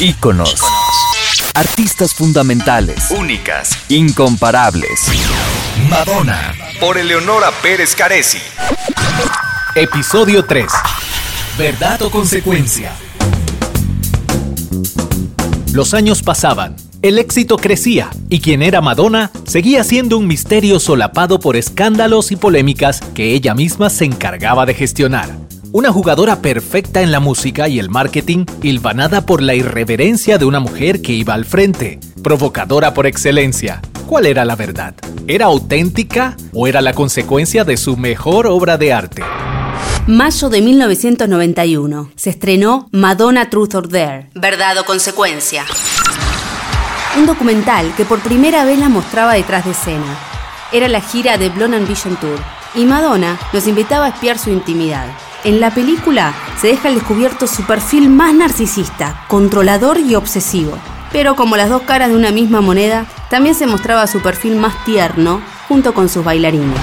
Íconos. Artistas fundamentales. Únicas. Incomparables. Madonna. Por Eleonora Pérez Caresi. Episodio 3. ¿Verdad o consecuencia? Los años pasaban, el éxito crecía y quien era Madonna seguía siendo un misterio solapado por escándalos y polémicas que ella misma se encargaba de gestionar. Una jugadora perfecta en la música y el marketing, hilvanada por la irreverencia de una mujer que iba al frente, provocadora por excelencia. ¿Cuál era la verdad? ¿Era auténtica o era la consecuencia de su mejor obra de arte? Mayo de 1991. Se estrenó Madonna Truth or Dare. Verdad o consecuencia. Un documental que por primera vez la mostraba detrás de escena. Era la gira de Blonde Ambition Tour y Madonna nos invitaba a espiar su intimidad. En la película se deja al descubierto su perfil más narcisista, controlador y obsesivo. Pero como las dos caras de una misma moneda, también se mostraba su perfil más tierno junto con sus bailarines.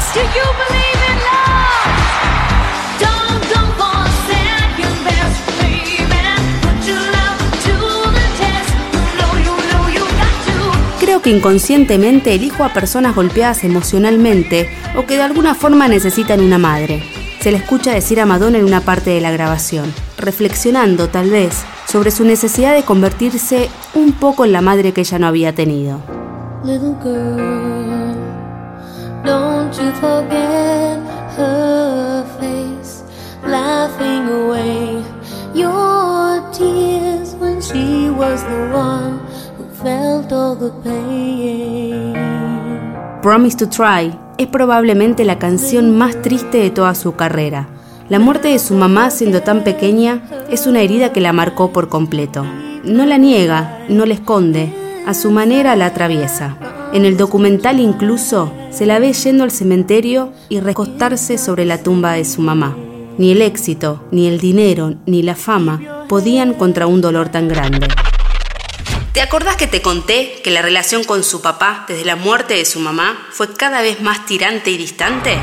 Creo que inconscientemente elijo a personas golpeadas emocionalmente o que de alguna forma necesitan una madre. Se le escucha decir a Madonna en una parte de la grabación, reflexionando tal vez sobre su necesidad de convertirse un poco en la madre que ella no había tenido. Little girl, don't you forget her face, laughing away your tears when she was the one who felt all the pain. Promise to Try es probablemente la canción más triste de toda su carrera. La muerte de su mamá siendo tan pequeña es una herida que la marcó por completo. No la niega, no la esconde, a su manera la atraviesa. En el documental incluso se la ve yendo al cementerio y recostarse sobre la tumba de su mamá. Ni el éxito, ni el dinero, ni la fama podían contra un dolor tan grande. ¿Te acordás que te conté que la relación con su papá desde la muerte de su mamá fue cada vez más tirante y distante?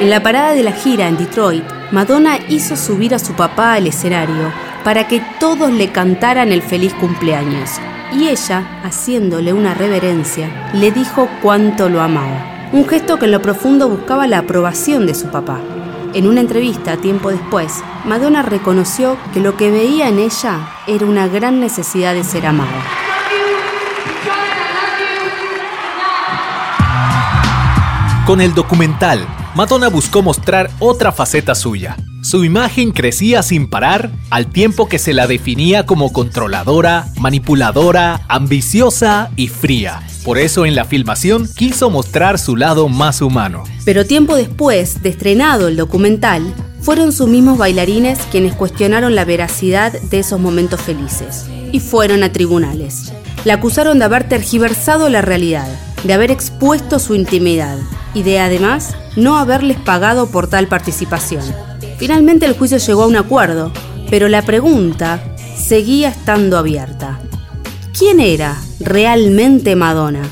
En la parada de la gira en Detroit, Madonna hizo subir a su papá al escenario para que todos le cantaran el feliz cumpleaños y ella, haciéndole una reverencia, le dijo cuánto lo amaba. Un gesto que en lo profundo buscaba la aprobación de su papá. En una entrevista tiempo después, Madonna reconoció que lo que veía en ella era una gran necesidad de ser amada. Con el documental, Madonna buscó mostrar otra faceta suya, su imagen crecía sin parar al tiempo que se la definía como controladora, manipuladora, ambiciosa y fría. Por eso en la filmación quiso mostrar su lado más humano. Pero tiempo después de estrenado el documental, fueron sus mismos bailarines quienes cuestionaron la veracidad de esos momentos felices y fueron a tribunales. La acusaron de haber tergiversado la realidad, de haber expuesto su intimidad y de además no haberles pagado por tal participación. Finalmente el juicio llegó a un acuerdo, pero la pregunta seguía estando abierta. ¿Quién era realmente Madonna?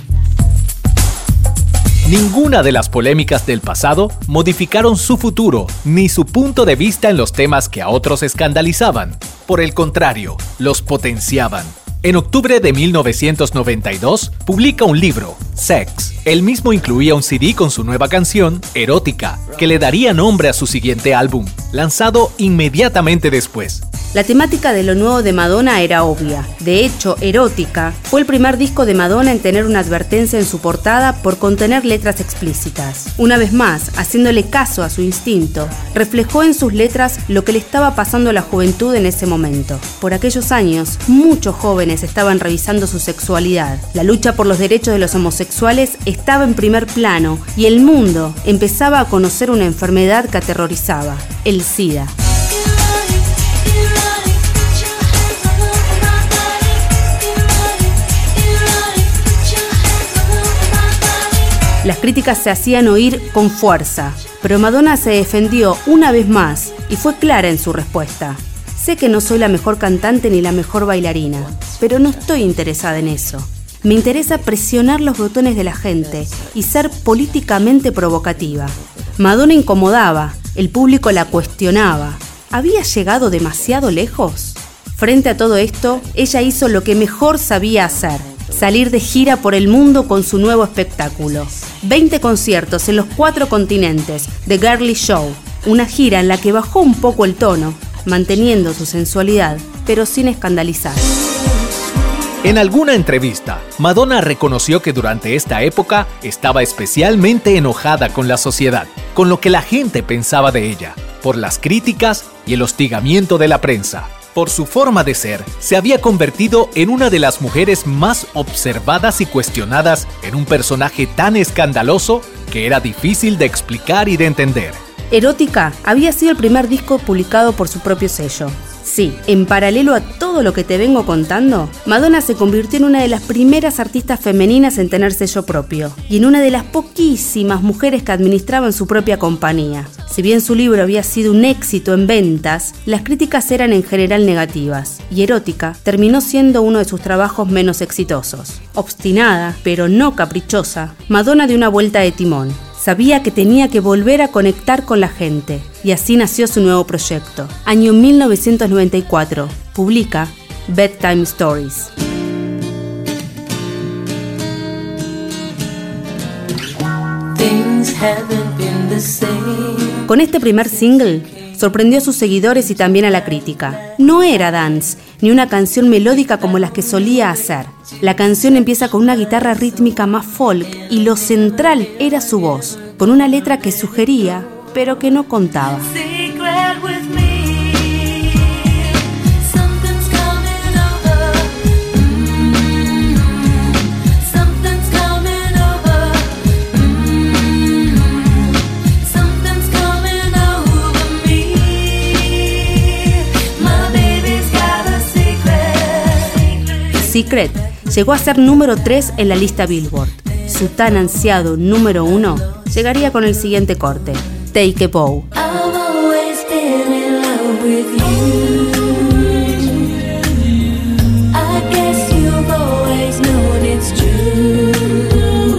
Ninguna de las polémicas del pasado modificaron su futuro ni su punto de vista en los temas que a otros escandalizaban. Por el contrario, los potenciaban. En octubre de 1992 publica un libro, Sex. El mismo incluía un CD con su nueva canción, Erótica, que le daría nombre a su siguiente álbum, lanzado inmediatamente después. La temática de lo nuevo de Madonna era obvia. De hecho, Erótica fue el primer disco de Madonna en tener una advertencia en su portada por contener letras explícitas. Una vez más, haciéndole caso a su instinto, reflejó en sus letras lo que le estaba pasando a la juventud en ese momento. Por aquellos años, muchos jóvenes estaban revisando su sexualidad. La lucha por los derechos de los homosexuales estaba en primer plano y el mundo empezaba a conocer una enfermedad que aterrorizaba, el SIDA. Las críticas se hacían oír con fuerza, pero Madonna se defendió una vez más y fue clara en su respuesta. Sé que no soy la mejor cantante ni la mejor bailarina, pero no estoy interesada en eso. Me interesa presionar los botones de la gente y ser políticamente provocativa. Madonna incomodaba, el público la cuestionaba. ¿Había llegado demasiado lejos? Frente a todo esto, ella hizo lo que mejor sabía hacer, salir de gira por el mundo con su nuevo espectáculo. 20 conciertos en los cuatro continentes, The Girly Show, una gira en la que bajó un poco el tono, manteniendo su sensualidad, pero sin escandalizar. En alguna entrevista, Madonna reconoció que durante esta época estaba especialmente enojada con la sociedad, con lo que la gente pensaba de ella, por las críticas y el hostigamiento de la prensa por su forma de ser, se había convertido en una de las mujeres más observadas y cuestionadas en un personaje tan escandaloso que era difícil de explicar y de entender. Erótica había sido el primer disco publicado por su propio sello, Sí, en paralelo a todo lo que te vengo contando, Madonna se convirtió en una de las primeras artistas femeninas en tener sello propio y en una de las poquísimas mujeres que administraban su propia compañía. Si bien su libro había sido un éxito en ventas, las críticas eran en general negativas y Erótica terminó siendo uno de sus trabajos menos exitosos. Obstinada, pero no caprichosa, Madonna dio una vuelta de timón Sabía que tenía que volver a conectar con la gente y así nació su nuevo proyecto. Año 1994. Publica Bedtime Stories. Con este primer single, sorprendió a sus seguidores y también a la crítica. No era dance, ni una canción melódica como las que solía hacer. La canción empieza con una guitarra rítmica más folk y lo central era su voz, con una letra que sugería, pero que no contaba. Secret llegó a ser número 3 en la lista Billboard. Su tan ansiado número 1 llegaría con el siguiente corte, Take a Bow.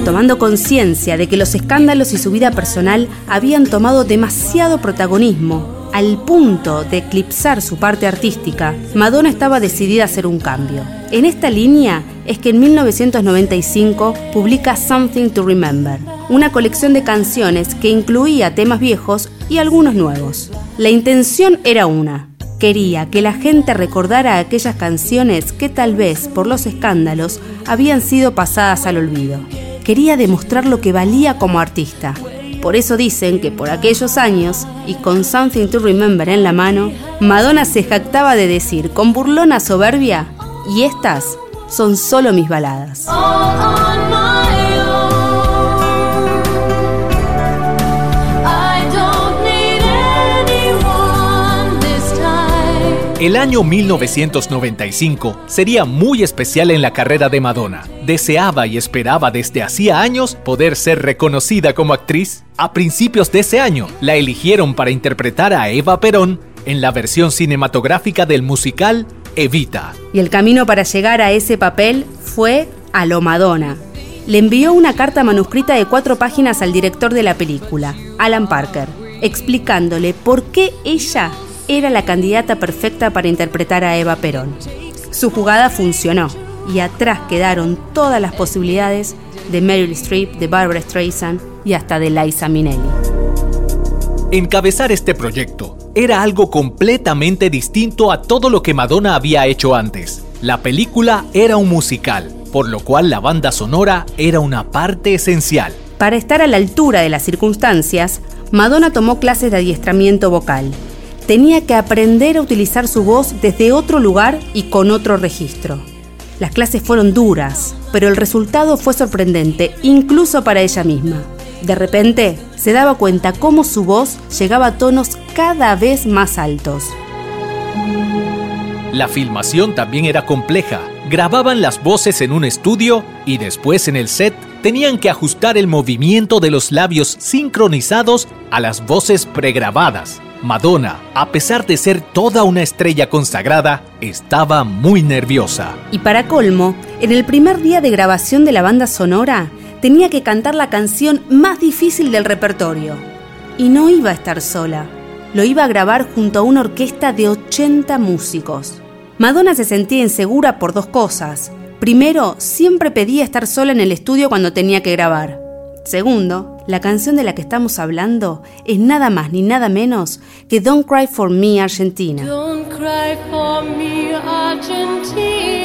tomando conciencia de que los escándalos y su vida personal habían tomado demasiado protagonismo al punto de eclipsar su parte artística, Madonna estaba decidida a hacer un cambio. En esta línea es que en 1995 publica Something to Remember, una colección de canciones que incluía temas viejos y algunos nuevos. La intención era una, quería que la gente recordara aquellas canciones que tal vez por los escándalos habían sido pasadas al olvido. Quería demostrar lo que valía como artista por eso dicen que por aquellos años, y con Something to Remember en la mano, Madonna se jactaba de decir con burlona soberbia, y estas son solo mis baladas. El año 1995 sería muy especial en la carrera de Madonna. Deseaba y esperaba desde hacía años poder ser reconocida como actriz. A principios de ese año la eligieron para interpretar a Eva Perón en la versión cinematográfica del musical Evita. Y el camino para llegar a ese papel fue a lo Madonna. Le envió una carta manuscrita de cuatro páginas al director de la película, Alan Parker, explicándole por qué ella era la candidata perfecta para interpretar a Eva Perón. Su jugada funcionó y atrás quedaron todas las posibilidades de Meryl Streep, de Barbara Streisand y hasta de Liza Minnelli. Encabezar este proyecto era algo completamente distinto a todo lo que Madonna había hecho antes. La película era un musical, por lo cual la banda sonora era una parte esencial. Para estar a la altura de las circunstancias, Madonna tomó clases de adiestramiento vocal tenía que aprender a utilizar su voz desde otro lugar y con otro registro. Las clases fueron duras, pero el resultado fue sorprendente, incluso para ella misma. De repente, se daba cuenta cómo su voz llegaba a tonos cada vez más altos. La filmación también era compleja. Grababan las voces en un estudio y después en el set tenían que ajustar el movimiento de los labios sincronizados a las voces pregrabadas Madonna, a pesar de ser toda una estrella consagrada, estaba muy nerviosa. Y para colmo, en el primer día de grabación de la banda sonora, tenía que cantar la canción más difícil del repertorio. Y no iba a estar sola, lo iba a grabar junto a una orquesta de 80 músicos. Madonna se sentía insegura por dos cosas. Primero, siempre pedía estar sola en el estudio cuando tenía que grabar. Segundo, la canción de la que estamos hablando es nada más ni nada menos que Don't Cry for Me Argentina. Don't cry for me Argentina.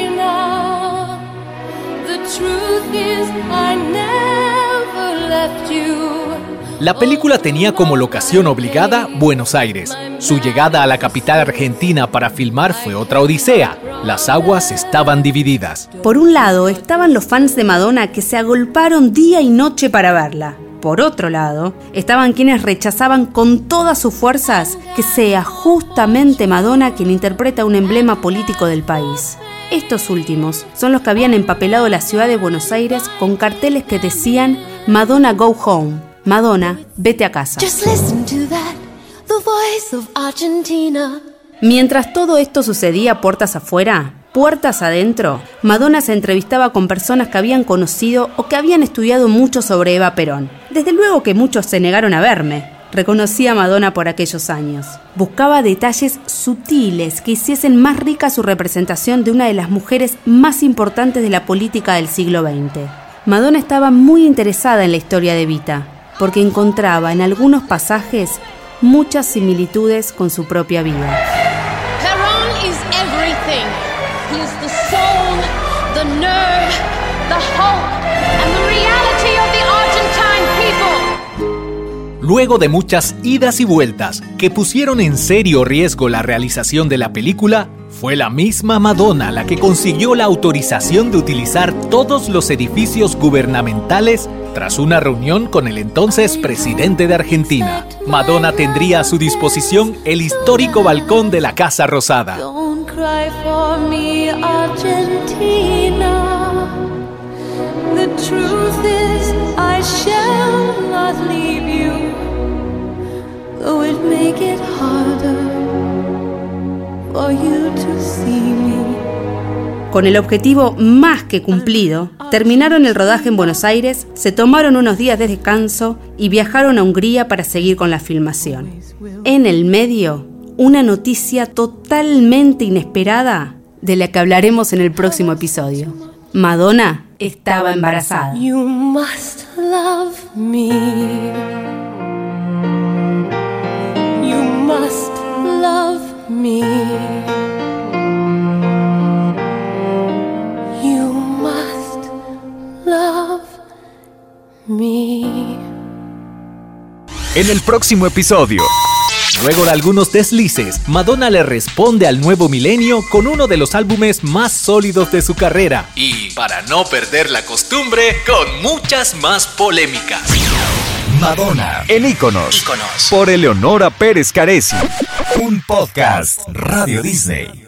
La película tenía como locación obligada Buenos Aires. Su llegada a la capital argentina para filmar fue otra odisea. Las aguas estaban divididas. Por un lado estaban los fans de Madonna que se agolparon día y noche para verla. Por otro lado, estaban quienes rechazaban con todas sus fuerzas que sea justamente Madonna quien interpreta un emblema político del país. Estos últimos son los que habían empapelado la ciudad de Buenos Aires con carteles que decían Madonna Go Home Madonna, vete a casa. Mientras todo esto sucedía puertas afuera, puertas adentro, Madonna se entrevistaba con personas que habían conocido o que habían estudiado mucho sobre Eva Perón. Desde luego que muchos se negaron a verme. Reconocía a Madonna por aquellos años. Buscaba detalles sutiles que hiciesen más rica su representación de una de las mujeres más importantes de la política del siglo XX. Madonna estaba muy interesada en la historia de Vita, porque encontraba en algunos pasajes muchas similitudes con su propia vida. Luego de muchas idas y vueltas que pusieron en serio riesgo la realización de la película, fue la misma Madonna la que consiguió la autorización de utilizar todos los edificios gubernamentales tras una reunión con el entonces presidente de Argentina. Madonna tendría a su disposición el histórico balcón de la Casa Rosada. Con el objetivo más que cumplido, terminaron el rodaje en Buenos Aires, se tomaron unos días de descanso y viajaron a Hungría para seguir con la filmación. En el medio, una noticia totalmente inesperada de la que hablaremos en el próximo episodio. Madonna estaba embarazada. En el próximo episodio. Luego de algunos deslices, Madonna le responde al nuevo milenio con uno de los álbumes más sólidos de su carrera. Y para no perder la costumbre, con muchas más polémicas. Madonna en Iconos por Eleonora Pérez Caresi. Un podcast Radio Disney.